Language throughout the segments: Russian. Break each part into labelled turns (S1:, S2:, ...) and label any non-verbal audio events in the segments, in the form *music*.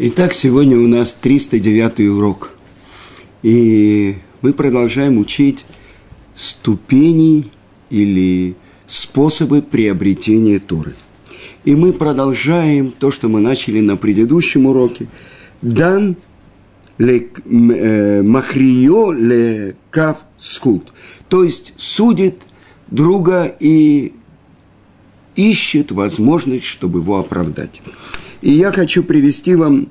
S1: Итак, сегодня у нас 309 урок. И мы продолжаем учить ступени или способы приобретения Торы. И мы продолжаем то, что мы начали на предыдущем уроке. Дан э, махрио ле кав скут. То есть судит друга и ищет возможность, чтобы его оправдать. И я хочу привести вам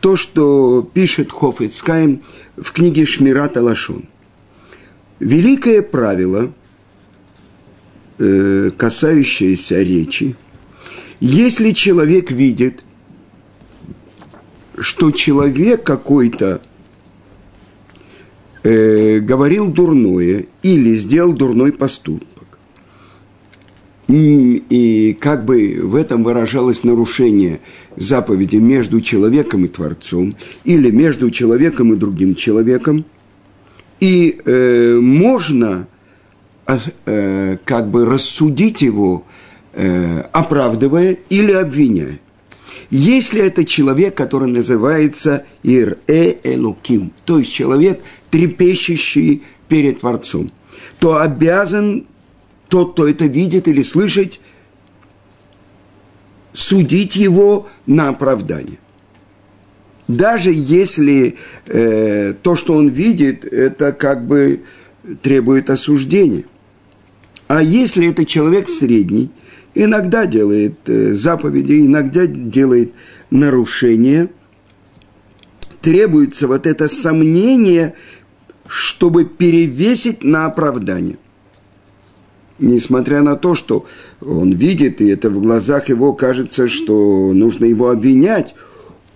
S1: то, что пишет Хофицкайм в книге Шмират Алашон. Великое правило, э, касающееся речи, если человек видит, что человек какой-то э, говорил дурное или сделал дурной поступок, и как бы в этом выражалось нарушение заповеди между человеком и Творцом, или между человеком и другим человеком. И э, можно э, как бы рассудить его, э, оправдывая или обвиняя. Если это человек, который называется Ир-э Элуким, то есть человек, трепещущий перед Творцом, то обязан тот, кто это видит или слышит, судить его на оправдание. Даже если э, то, что он видит, это как бы требует осуждения. А если это человек средний, иногда делает э, заповеди, иногда делает нарушения, требуется вот это сомнение, чтобы перевесить на оправдание – несмотря на то, что он видит, и это в глазах его кажется, что нужно его обвинять,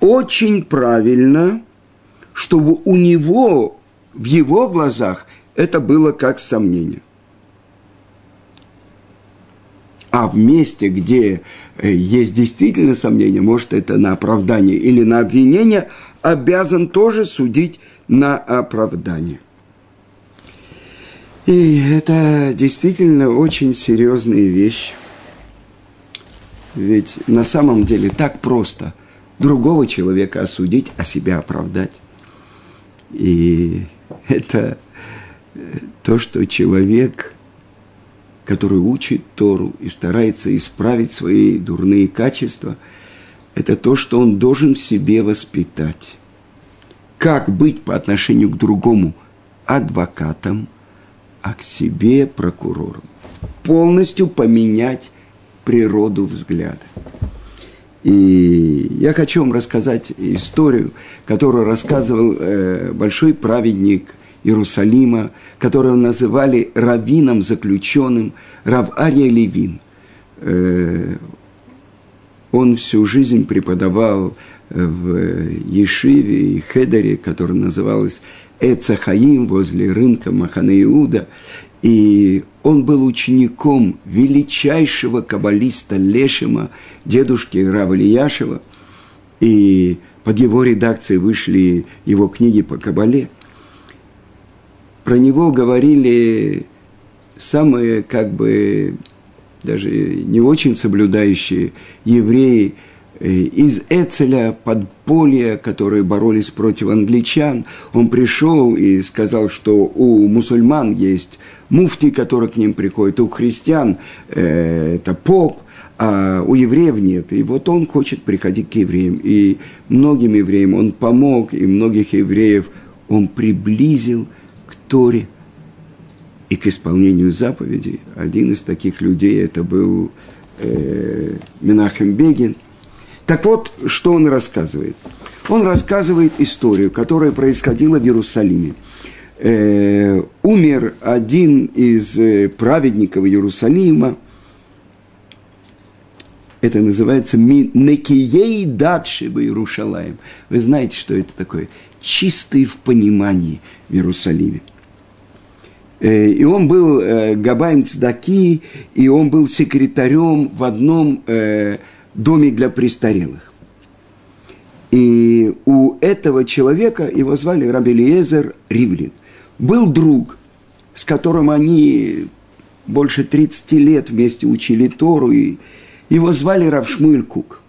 S1: очень правильно, чтобы у него, в его глазах, это было как сомнение. А в месте, где э, есть действительно сомнение, может, это на оправдание или на обвинение, обязан тоже судить на оправдание – и это действительно очень серьезная вещь. Ведь на самом деле так просто другого человека осудить, а себя оправдать. И это то, что человек, который учит Тору и старается исправить свои дурные качества, это то, что он должен в себе воспитать. Как быть по отношению к другому адвокатом – а к себе прокурором. Полностью поменять природу взгляда. И я хочу вам рассказать историю, которую рассказывал э, большой праведник Иерусалима, которого называли раввином заключенным, Рав Ария Левин. Э, он всю жизнь преподавал в Ешиве и Хедере, которая называлась Эцахаим возле рынка Махана Иуда, и он был учеником величайшего каббалиста Лешима, дедушки Рава Ильяшева, и под его редакцией вышли его книги по кабале. Про него говорили самые, как бы, даже не очень соблюдающие евреи – Э, из Эцеля, подполья, которые боролись против англичан, он пришел и сказал, что у мусульман есть муфти, который к ним приходит, у христиан э, это поп, а у евреев нет. И вот он хочет приходить к евреям. И многим евреям он помог, и многих евреев он приблизил к Торе и к исполнению заповедей. Один из таких людей это был э, Минахем Бегин – так вот, что он рассказывает? Он рассказывает историю, которая происходила в Иерусалиме. Э, умер один из э, праведников Иерусалима, это называется «Некией датши в Иерушалаем». Вы знаете, что это такое? Чистый в понимании в Иерусалиме. Э, и он был э, Габаем Цдаки, и он был секретарем в одном э, домик для престарелых. И у этого человека, его звали Рабелиезер Ривлин, был друг, с которым они больше 30 лет вместе учили Тору, и его звали Равшмуэль Кук.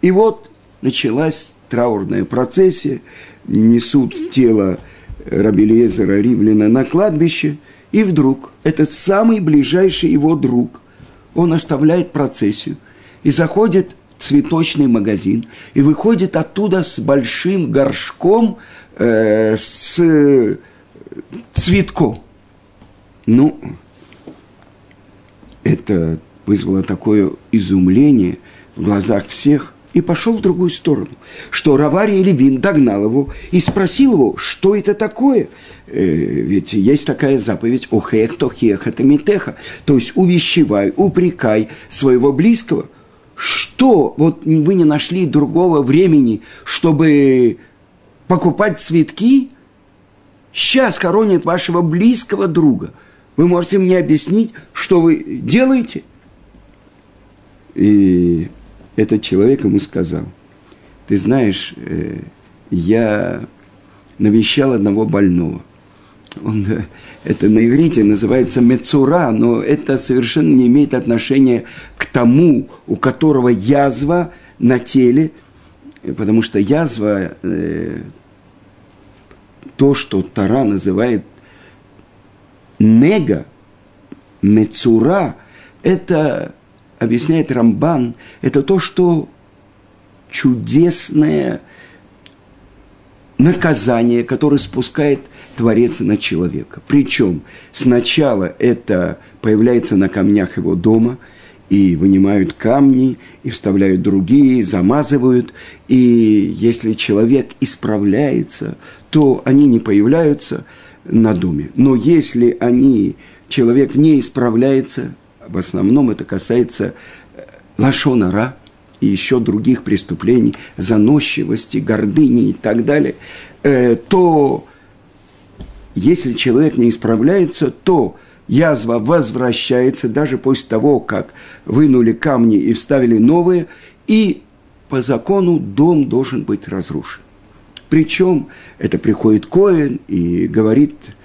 S1: И вот началась траурная процессия, несут тело Рабелезера Ривлина на кладбище, и вдруг этот самый ближайший его друг, он оставляет процессию и заходит в цветочный магазин и выходит оттуда с большим горшком э, с цветком. Ну, это вызвало такое изумление в глазах всех и пошел в другую сторону. Что Равари Левин догнал его и спросил его, что это такое. Э, ведь есть такая заповедь «Охех тохех митеха», то есть увещевай, упрекай своего близкого. Что вот вы не нашли другого времени, чтобы покупать цветки? Сейчас хоронят вашего близкого друга. Вы можете мне объяснить, что вы делаете? И этот человек ему сказал, ты знаешь, э, я навещал одного больного. Он, это на иврите называется мецура, но это совершенно не имеет отношения к тому, у которого язва на теле, потому что язва, э, то, что Тара называет нега, мецура, это объясняет Рамбан, это то, что чудесное наказание, которое спускает Творец на человека. Причем сначала это появляется на камнях его дома, и вынимают камни, и вставляют другие, замазывают. И если человек исправляется, то они не появляются на доме. Но если они, человек не исправляется, в основном это касается э, лашонара и еще других преступлений, заносчивости, гордыни и так далее, э, то если человек не исправляется, то язва возвращается даже после того, как вынули камни и вставили новые, и по закону дом должен быть разрушен. Причем это приходит Коэн и говорит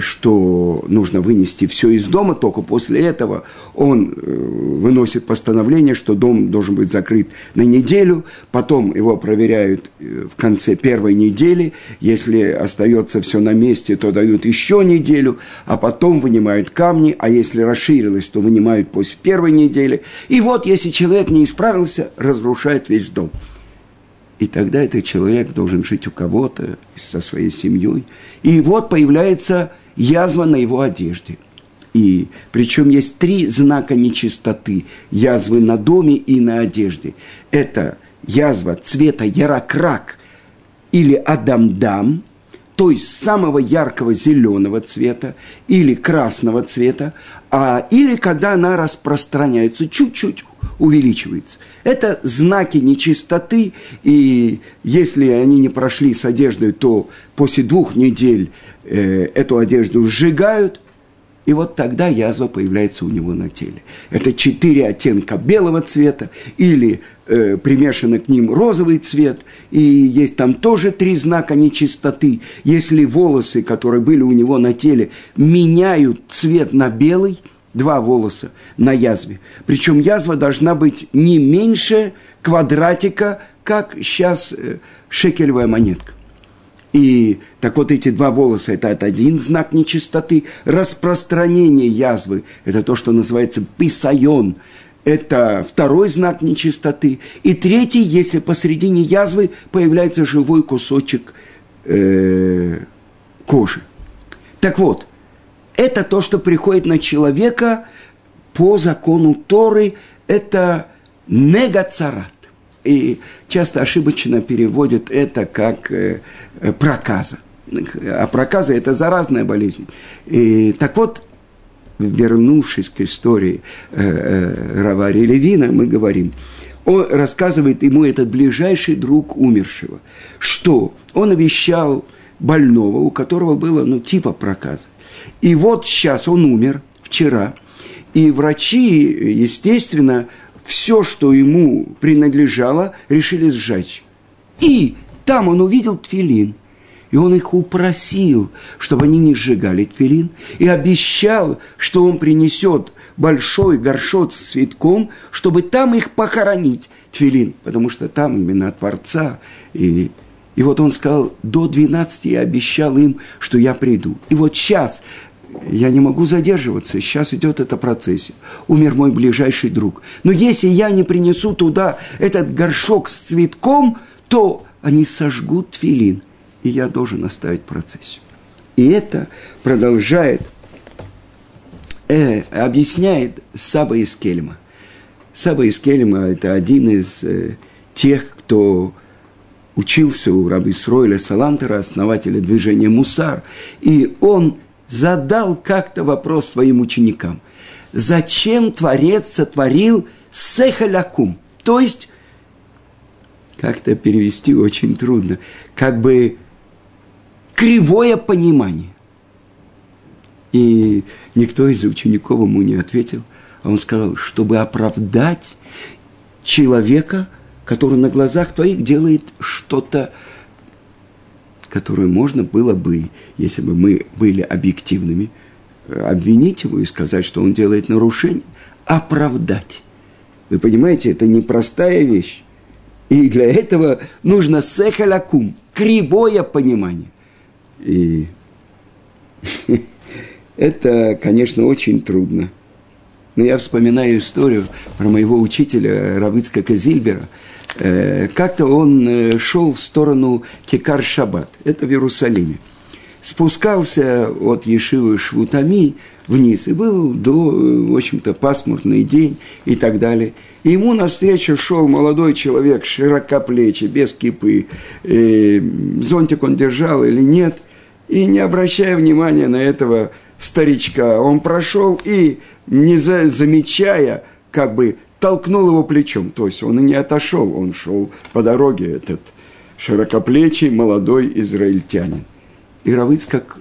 S1: что нужно вынести все из дома, только после этого он э, выносит постановление, что дом должен быть закрыт на неделю, потом его проверяют э, в конце первой недели, если остается все на месте, то дают еще неделю, а потом вынимают камни, а если расширилось, то вынимают после первой недели. И вот, если человек не исправился, разрушает весь дом. И тогда этот человек должен жить у кого-то со своей семьей. И вот появляется язва на его одежде. И причем есть три знака нечистоты. Язвы на доме и на одежде. Это язва цвета ярокрак или адамдам, то есть самого яркого зеленого цвета или красного цвета, а, или когда она распространяется чуть-чуть увеличивается. Это знаки нечистоты, и если они не прошли с одеждой, то после двух недель э, эту одежду сжигают, и вот тогда язва появляется у него на теле. Это четыре оттенка белого цвета или э, примешанный к ним розовый цвет. И есть там тоже три знака нечистоты. Если волосы, которые были у него на теле, меняют цвет на белый – два волоса на язве. Причем язва должна быть не меньше квадратика, как сейчас э, шекелевая монетка. И так вот эти два волоса – это, один знак нечистоты. Распространение язвы – это то, что называется писайон. Это второй знак нечистоты. И третий, если посередине язвы появляется живой кусочек э, кожи. Так вот – это то, что приходит на человека по закону Торы, это негацарат. И часто ошибочно переводят это как э, э, проказа. А проказа – это заразная болезнь. И, так вот, вернувшись к истории э, Равари Левина, мы говорим, он рассказывает ему этот ближайший друг умершего, что он навещал больного, у которого было, ну, типа проказа. И вот сейчас он умер, вчера, и врачи, естественно, все, что ему принадлежало, решили сжечь. И там он увидел тфилин. И он их упросил, чтобы они не сжигали тфилин. И обещал, что он принесет большой горшок с цветком, чтобы там их похоронить, Твилин, потому что там именно Творца. И, и вот он сказал, до 12 я обещал им, что я приду. И вот сейчас я не могу задерживаться, сейчас идет эта процессия. Умер мой ближайший друг. Но если я не принесу туда этот горшок с цветком, то они сожгут твилин, и я должен оставить процессию. И это продолжает, э, объясняет Саба из Кельма. Саба из Кельма – это один из э, тех, кто учился у раби Сройля Салантера, основателя движения Мусар. И он задал как-то вопрос своим ученикам. Зачем Творец сотворил сехалякум? То есть, как-то перевести очень трудно, как бы кривое понимание. И никто из учеников ему не ответил. А он сказал, чтобы оправдать человека, который на глазах твоих делает что-то которую можно было бы, если бы мы были объективными, обвинить его и сказать, что он делает нарушение, оправдать. Вы понимаете, это непростая вещь. И для этого нужно сехалякум, кривое понимание. И *laughs* это, конечно, очень трудно. Но я вспоминаю историю про моего учителя Равицка Казильбера – как-то он э, шел в сторону Кекар-Шаббат, это в Иерусалиме. Спускался от Ешивы Швутами вниз, и был, до, в общем-то, пасмурный день и так далее. И ему навстречу шел молодой человек, широкоплечий, без кипы. Э, зонтик он держал или нет. И не обращая внимания на этого старичка, он прошел и, не замечая, как бы толкнул его плечом. То есть он и не отошел, он шел по дороге, этот широкоплечий молодой израильтянин. И Равыц как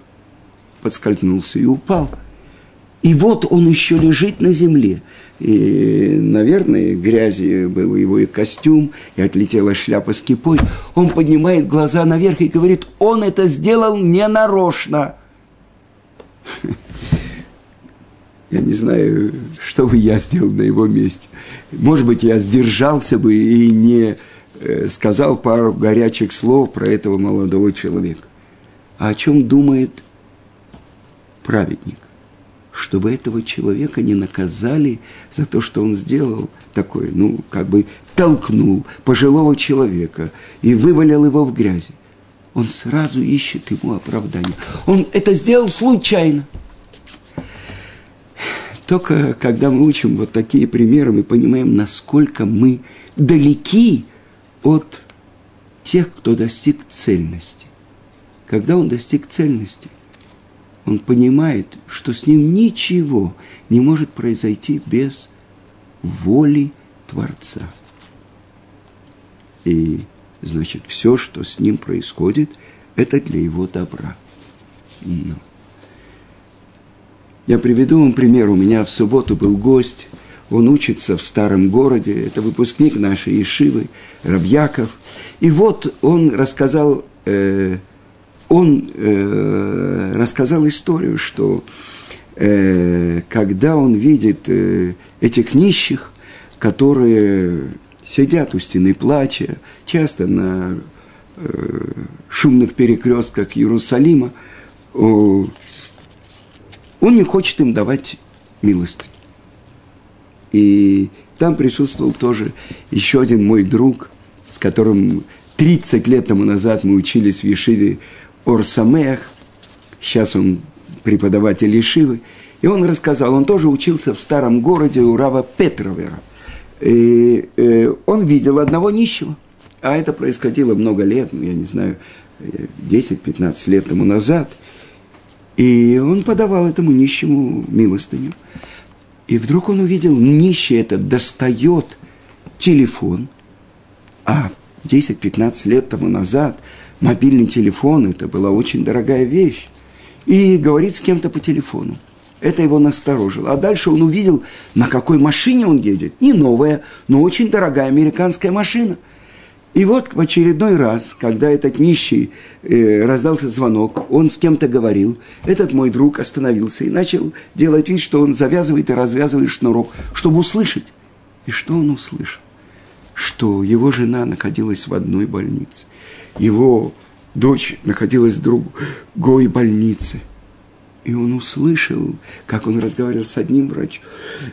S1: подскользнулся и упал. И вот он еще лежит на земле. И, наверное, грязи был его и костюм, и отлетела шляпа с кипой. Он поднимает глаза наверх и говорит, он это сделал ненарочно. *laughs* Я не знаю, что бы я сделал на его месте. Может быть, я сдержался бы и не э, сказал пару горячих слов про этого молодого человека. А о чем думает праведник? Чтобы этого человека не наказали за то, что он сделал такое, ну, как бы толкнул пожилого человека и вывалил его в грязи. Он сразу ищет ему оправдание. Он это сделал случайно. Только когда мы учим вот такие примеры, мы понимаем, насколько мы далеки от тех, кто достиг цельности. Когда он достиг цельности, он понимает, что с ним ничего не может произойти без воли Творца. И, значит, все, что с ним происходит, это для его добра. Но. Я приведу вам пример. У меня в субботу был гость, он учится в старом городе, это выпускник нашей Ешивы, Рабьяков. И вот он рассказал, э, он э, рассказал историю, что э, когда он видит э, этих нищих, которые сидят у стены плача, часто на э, шумных перекрестках Иерусалима, он не хочет им давать милость. И там присутствовал тоже еще один мой друг, с которым 30 лет тому назад мы учились в Ешиве Орсамех. Сейчас он преподаватель Ешивы. И он рассказал, он тоже учился в старом городе у Рава Петровера. И э, он видел одного нищего. А это происходило много лет, ну, я не знаю, 10-15 лет тому назад – и он подавал этому нищему милостыню. И вдруг он увидел, нищий этот достает телефон, а 10-15 лет тому назад мобильный телефон – это была очень дорогая вещь, и говорит с кем-то по телефону. Это его насторожило. А дальше он увидел, на какой машине он едет. Не новая, но очень дорогая американская машина. И вот в очередной раз, когда этот нищий э, раздался звонок, он с кем-то говорил, этот мой друг остановился и начал делать вид, что он завязывает и развязывает шнурок, чтобы услышать. И что он услышал? Что его жена находилась в одной больнице, его дочь находилась в другой больнице. И он услышал, как он разговаривал с одним врачом,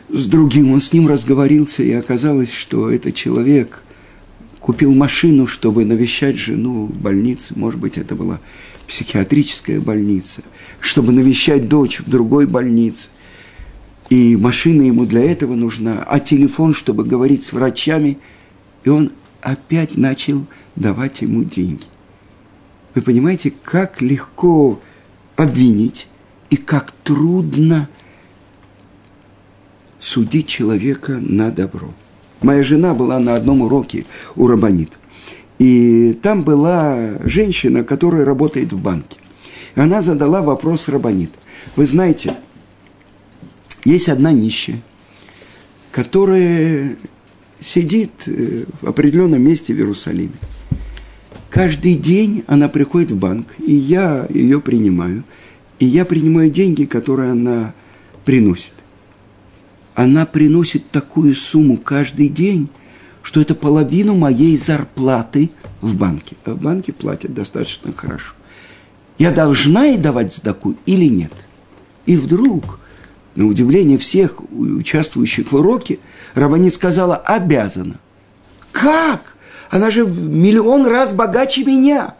S1: с другим. Он с ним разговорился, и оказалось, что этот человек – купил машину, чтобы навещать жену в больнице, может быть, это была психиатрическая больница, чтобы навещать дочь в другой больнице. И машина ему для этого нужна, а телефон, чтобы говорить с врачами. И он опять начал давать ему деньги. Вы понимаете, как легко обвинить и как трудно судить человека на добро. Моя жена была на одном уроке у Рабанит. И там была женщина, которая работает в банке. Она задала вопрос Рабанит. Вы знаете, есть одна нищая, которая сидит э, в определенном месте в Иерусалиме. Каждый день она приходит в банк, и я ее принимаю. И я принимаю деньги, которые она приносит она приносит такую сумму каждый день, что это половину моей зарплаты в банке. А в банке платят достаточно хорошо. Я должна ей давать сдаку или нет? И вдруг, на удивление всех участвующих в уроке, Равани сказала, обязана. Как? Она же миллион раз богаче меня.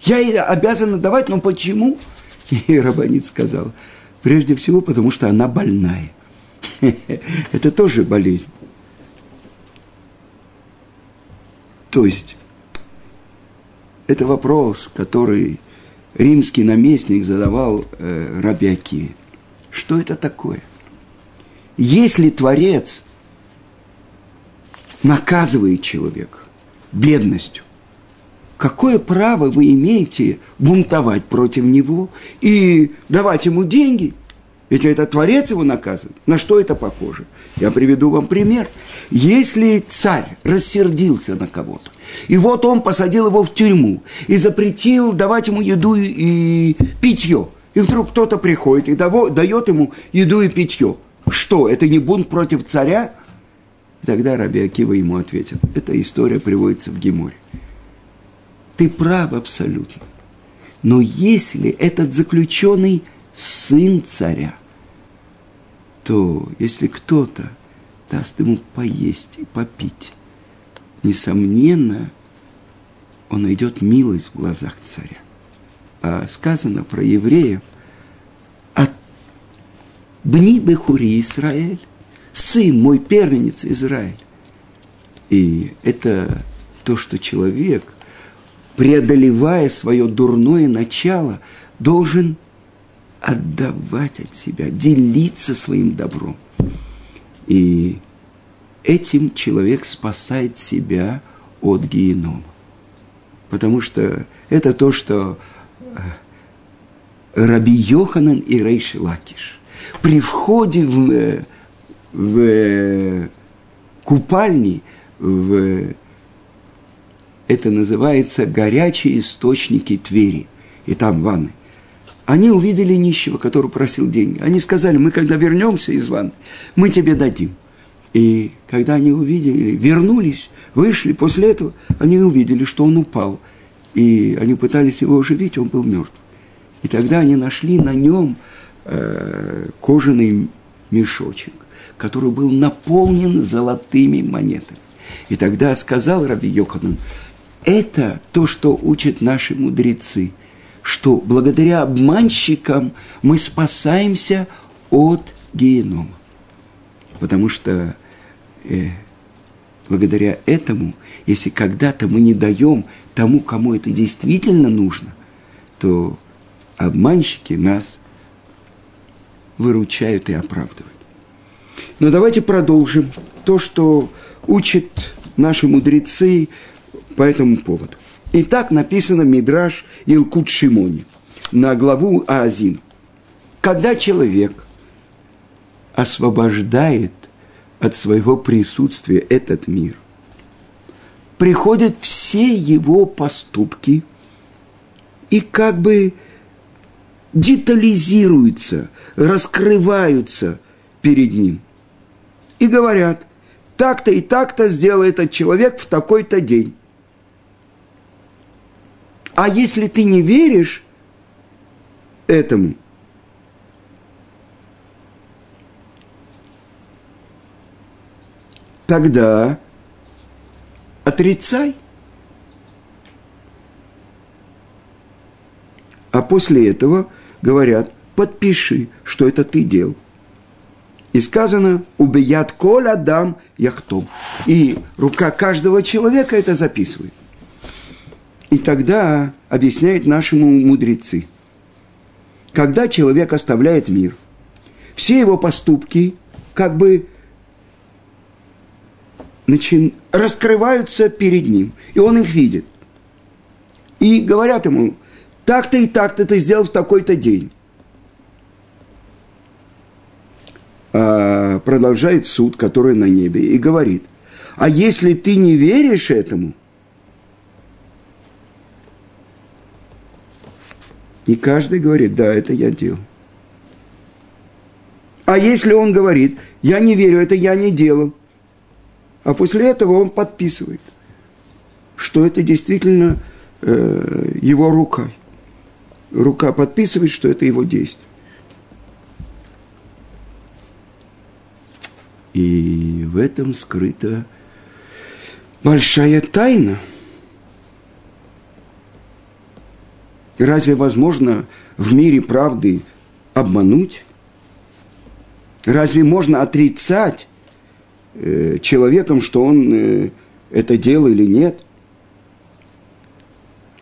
S1: Я ей обязана давать, но почему? И Рабанит сказал, прежде всего, потому что она больная. *laughs* Это тоже болезнь. То есть, это вопрос, который римский наместник задавал э, Рабиаки. Что это такое? Если Творец наказывает человека бедностью, какое право вы имеете бунтовать против него и давать ему деньги – ведь это Творец его наказывает. На что это похоже? Я приведу вам пример. Если царь рассердился на кого-то, и вот он посадил его в тюрьму и запретил давать ему еду и питье, и вдруг кто-то приходит и дает ему еду и питье. Что, это не бунт против царя? Тогда Раби Акива ему ответил, эта история приводится в Геморе. Ты прав абсолютно. Но если этот заключенный сын царя, то если кто-то даст ему поесть и попить, несомненно, он найдет милость в глазах царя. А сказано про евреев, от Бни Бехури Израиль, сын мой первенец Израиль. И это то, что человек, преодолевая свое дурное начало, должен отдавать от себя, делиться своим добром. И этим человек спасает себя от генома. Потому что это то, что э, Раби Йоханан и Рейш Лакиш при входе в, э, в э, купальни, в, это называется горячие источники Твери, и там ванны. Они увидели нищего, который просил деньги. Они сказали, мы когда вернемся из ванны, мы тебе дадим. И когда они увидели, вернулись, вышли, после этого они увидели, что он упал. И они пытались его оживить, он был мертв. И тогда они нашли на нем э, кожаный мешочек, который был наполнен золотыми монетами. И тогда сказал Раби Йоханан, это то, что учат наши мудрецы – что благодаря обманщикам мы спасаемся от генома. Потому что э, благодаря этому, если когда-то мы не даем тому, кому это действительно нужно, то обманщики нас выручают и оправдывают. Но давайте продолжим то, что учат наши мудрецы по этому поводу. И так написано Мидраш Илкут Шимони на главу Аазин. Когда человек освобождает от своего присутствия этот мир, приходят все его поступки и как бы детализируются, раскрываются перед ним. И говорят, так-то и так-то сделал этот человек в такой-то день. А если ты не веришь этому, тогда отрицай. А после этого говорят, подпиши, что это ты делал. И сказано, убият коль адам яхтом. И рука каждого человека это записывает. И тогда объясняют нашему мудрецы, когда человек оставляет мир, все его поступки как бы начин... раскрываются перед ним, и он их видит. И говорят ему, так-то и так-то ты сделал в такой-то день. А продолжает суд, который на небе, и говорит, а если ты не веришь этому, и каждый говорит, да, это я делал. А если он говорит, я не верю, это я не делал, а после этого он подписывает, что это действительно э, его рука. Рука подписывает, что это его действие. И в этом скрыта большая тайна. Разве возможно в мире правды обмануть? Разве можно отрицать э, человеком, что он э, это делал или нет?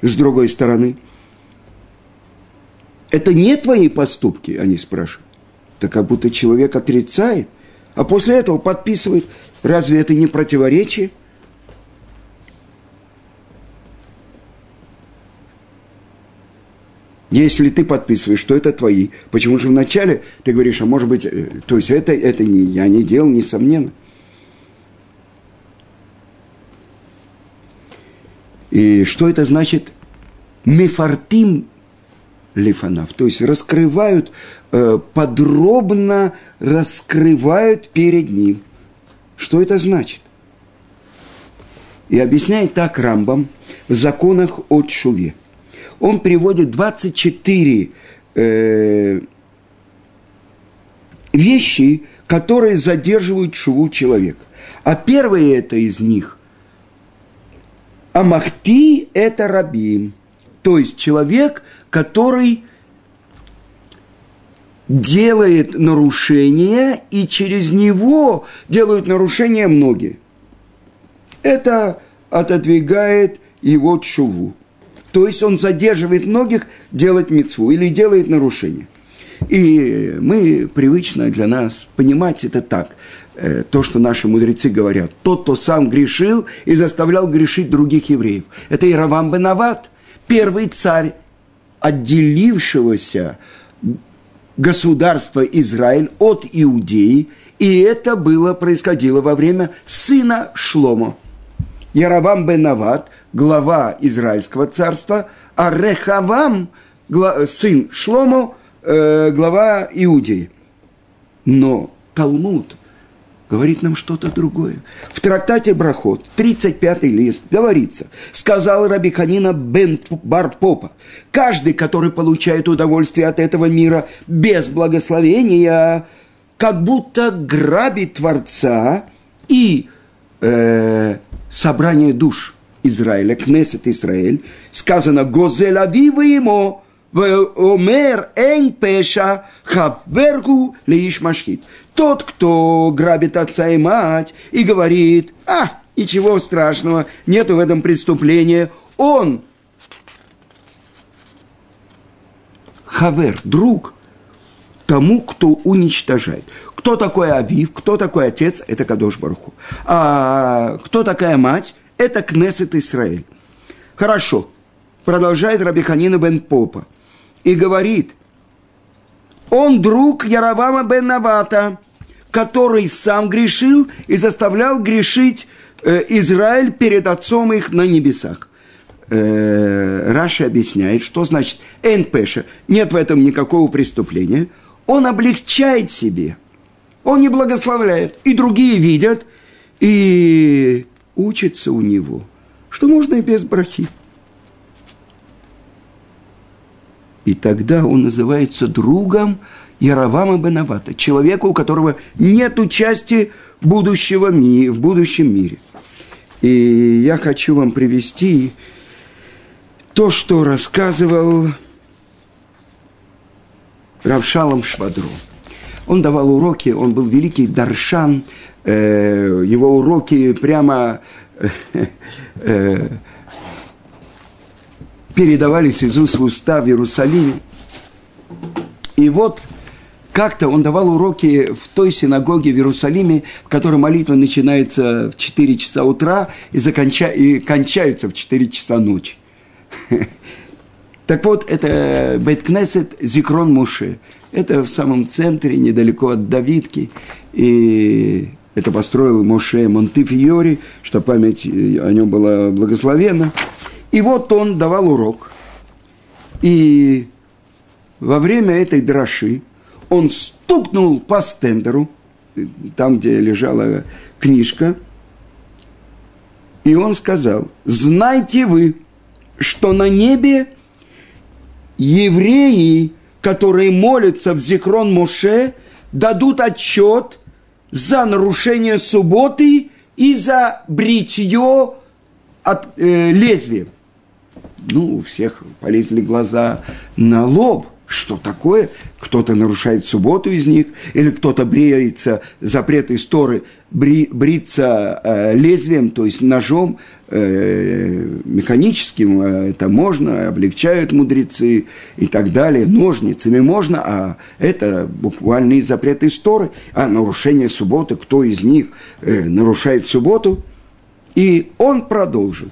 S1: С другой стороны, это не твои поступки, они спрашивают. Так как будто человек отрицает а после этого подписывает. Разве это не противоречие? Если ты подписываешь, что это твои, почему же вначале ты говоришь, а может быть, э, то есть это, это не я не делал, несомненно. И что это значит? Мефартим лифанав, то есть раскрывают, э, подробно раскрывают перед ним. Что это значит? И объясняет так Рамбам в законах от Шуве. Он приводит 24 э, вещи, которые задерживают шуву человека. А первое это из них – Амахти – это рабим. То есть человек – который делает нарушение, и через него делают нарушения многие. Это отодвигает его чуву. То есть он задерживает многих делать мецву или делает нарушение. И мы привычно для нас понимать это так. Э, то, что наши мудрецы говорят. Тот, кто сам грешил и заставлял грешить других евреев. Это Иравам Бенават, первый царь отделившегося государства Израиль от Иудеи, и это было, происходило во время сына Шломо. Яровам бен Нават, глава Израильского царства, а Рехавам, сын Шломо, э, глава Иудеи. Но Талмуд говорит нам что-то другое. В трактате Брахот, 35-й лист, говорится, сказал Раби Ханина бен Барпопа, каждый, который получает удовольствие от этого мира без благословения, как будто грабит Творца и э, собрание душ Израиля, Кнесет Израиль, сказано «Гозель авива ему», Омер эн пеша хавергу лиш машхит. Тот, кто грабит отца и мать и говорит, а, ничего страшного, нету в этом преступления, он хавер, друг тому, кто уничтожает. Кто такой Авив, кто такой отец, это Кадош Барху. А кто такая мать, это Кнесет Израиль. Хорошо, продолжает Рабиханина бен Попа и говорит, он друг Яровама бен Навата, который сам грешил и заставлял грешить э, Израиль перед отцом их на небесах. Э, Раши объясняет, что значит «энпеша». Нет в этом никакого преступления. Он облегчает себе. Он не благословляет. И другие видят, и учатся у него, что можно и без брахи. И тогда он называется другом Яровама Бенавата, человека, у которого нет участия будущего ми, в будущем мире. И я хочу вам привести то, что рассказывал Равшалом Швадро. Он давал уроки, он был великий даршан, э, его уроки прямо э, передавались из уст в уста в Иерусалиме. И вот как-то он давал уроки в той синагоге в Иерусалиме, в которой молитва начинается в 4 часа утра и, законча... и кончается в 4 часа ночи. *laughs* Так вот, это Бейткнесет Зикрон Муше. Это в самом центре, недалеко от Давидки. И это построил Моше Монтифиори, что память о нем была благословена. И вот он давал урок. И во время этой драши он стукнул по стендеру, там, где лежала книжка, и он сказал, знайте вы, что на небе евреи, которые молятся в Зикрон Моше, дадут отчет за нарушение субботы и за бритье от э, лезвием ну, у всех полезли глаза на лоб. Что такое? Кто-то нарушает субботу из них, или кто-то бреется, запрет истории, бри, бриться э, лезвием, то есть ножом э, механическим, э, это можно, облегчают мудрецы и так далее. Ножницами можно, а это буквальный запрет истории, а нарушение субботы, кто из них нарушает субботу. И он продолжил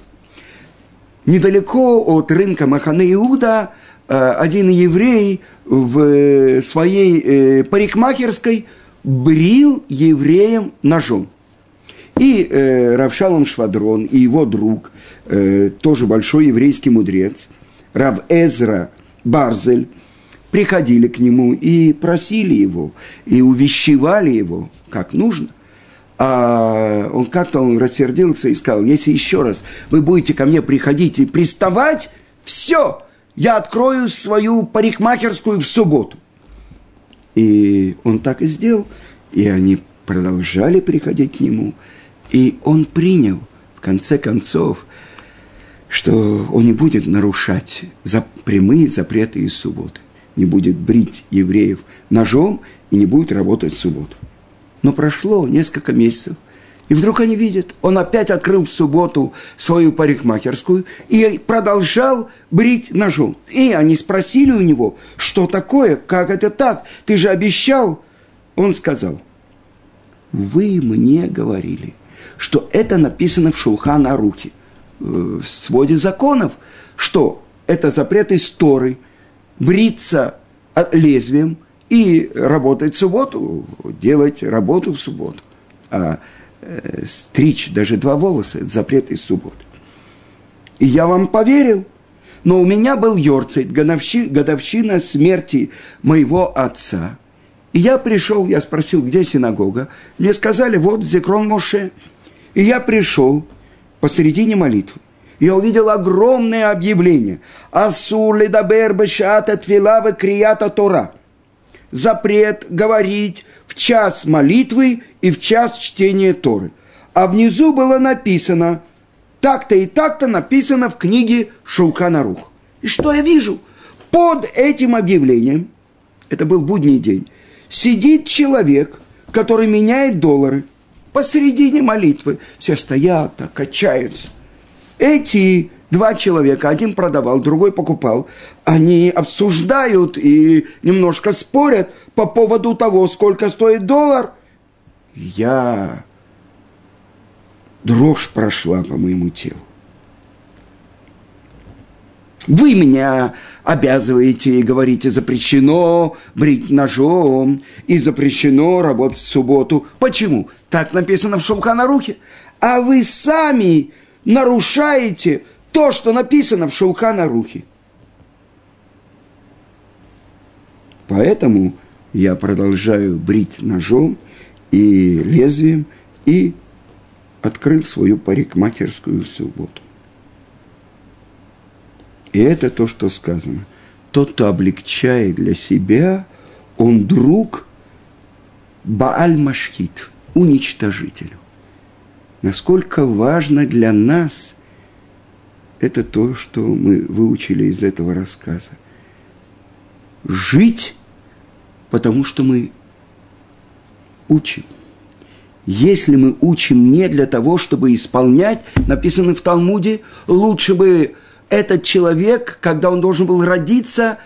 S1: недалеко от рынка Махане Иуда один еврей в своей парикмахерской брил евреям ножом. И э, Равшалом Швадрон и его друг, э, тоже большой еврейский мудрец, Рав Эзра Барзель, приходили к нему и просили его, и увещевали его, как нужно а он как-то он рассердился и сказал, если еще раз вы будете ко мне приходить и приставать, все, я открою свою парикмахерскую в субботу. И он так и сделал, и они продолжали приходить к нему, и он принял, в конце концов, что он не будет нарушать за прямые запреты из субботы, не будет брить евреев ножом и не будет работать в субботу. Но прошло несколько месяцев, и вдруг они видят, он опять открыл в субботу свою парикмахерскую и продолжал брить ножом. И они спросили у него, что такое, как это так, ты же обещал. Он сказал, вы мне говорили, что это написано в Шулхан Арухе, э, в своде законов, что это запрет истории, бриться лезвием – и работать в субботу, делать работу в субботу. А э, стричь даже два волоса – это запрет из субботы. И я вам поверил, но у меня был Йорцейт, годовщина смерти моего отца. И я пришел, я спросил, где синагога. Мне сказали, вот Зекрон Моше. И я пришел посередине молитвы. Я увидел огромное объявление. Асур ледабер твилава крията Тора – запрет говорить в час молитвы и в час чтения Торы. А внизу было написано, так-то и так-то написано в книге Шулканарух. И что я вижу? Под этим объявлением, это был будний день, сидит человек, который меняет доллары посередине молитвы. Все стоят, так, качаются. Эти Два человека, один продавал, другой покупал. Они обсуждают и немножко спорят по поводу того, сколько стоит доллар. Я... Дрожь прошла по моему телу. Вы меня обязываете и говорите, запрещено брить ножом и запрещено работать в субботу. Почему? Так написано в Шулханарухе. а вы сами нарушаете то, что написано в Шулхана Рухе. Поэтому я продолжаю брить ножом и лезвием и открыл свою парикмахерскую субботу. И это то, что сказано. Тот, кто облегчает для себя, он друг Бааль Машхит, уничтожителю. Насколько важно для нас это то, что мы выучили из этого рассказа. Жить, потому что мы учим. Если мы учим не для того, чтобы исполнять, написано в Талмуде, лучше бы этот человек, когда он должен был родиться,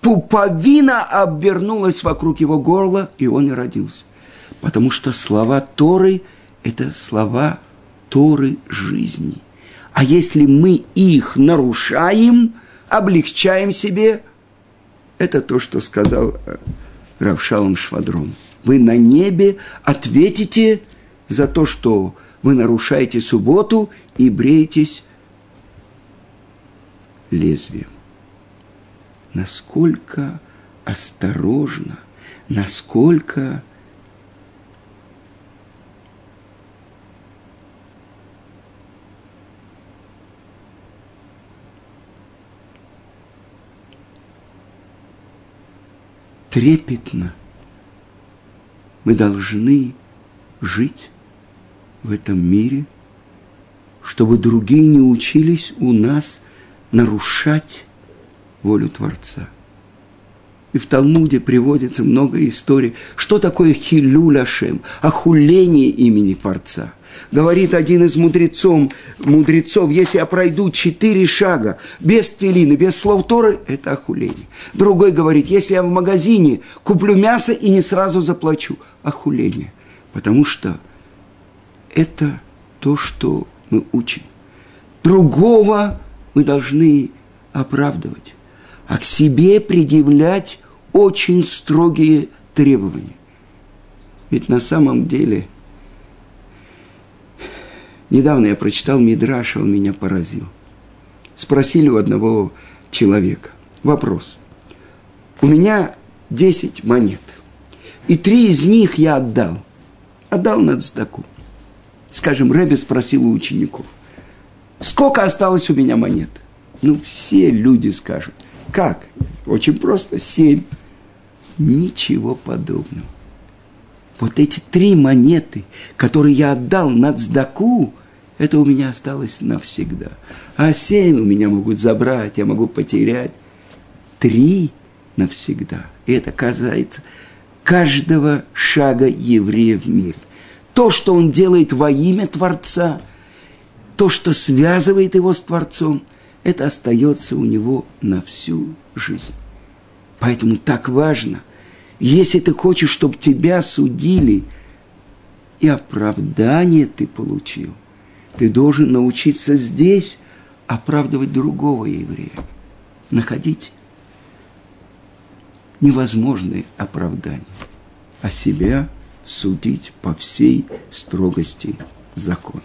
S1: пуповина обвернулась вокруг его горла, и он и родился. Потому что слова Торы – это слова Торы жизни. А если мы их нарушаем, облегчаем себе, это то, что сказал э, Равшалом Швадрон. Вы на небе ответите за то, что вы нарушаете субботу и бреетесь лезвием. Насколько осторожно, насколько трепетно мы должны жить в этом мире, чтобы другие не учились у нас нарушать волю Творца. И в Талмуде приводится много историй, что такое хилюляшем, охуление имени Творца. Говорит один из мудрецов, мудрецов, если я пройду четыре шага без твилины, без слов Торы, это охуление. Другой говорит, если я в магазине куплю мясо и не сразу заплачу, охуление. Потому что это то, что мы учим. Другого мы должны оправдывать, а к себе предъявлять очень строгие требования. Ведь на самом деле, недавно я прочитал Мидраша, он меня поразил. Спросили у одного человека, вопрос. У меня 10 монет, и три из них я отдал. Отдал на цдаку. Скажем, Рэбе спросил у учеников – Сколько осталось у меня монет? Ну, все люди скажут. Как? Очень просто. Семь. Ничего подобного. Вот эти три монеты, которые я отдал на цдаку, это у меня осталось навсегда. А семь у меня могут забрать, я могу потерять. Три навсегда. И это касается каждого шага еврея в мире. То, что он делает во имя Творца – то, что связывает его с Творцом, это остается у него на всю жизнь. Поэтому так важно, если ты хочешь, чтобы тебя судили, и оправдание ты получил, ты должен научиться здесь оправдывать другого еврея, находить невозможные оправдания, а себя судить по всей строгости закона.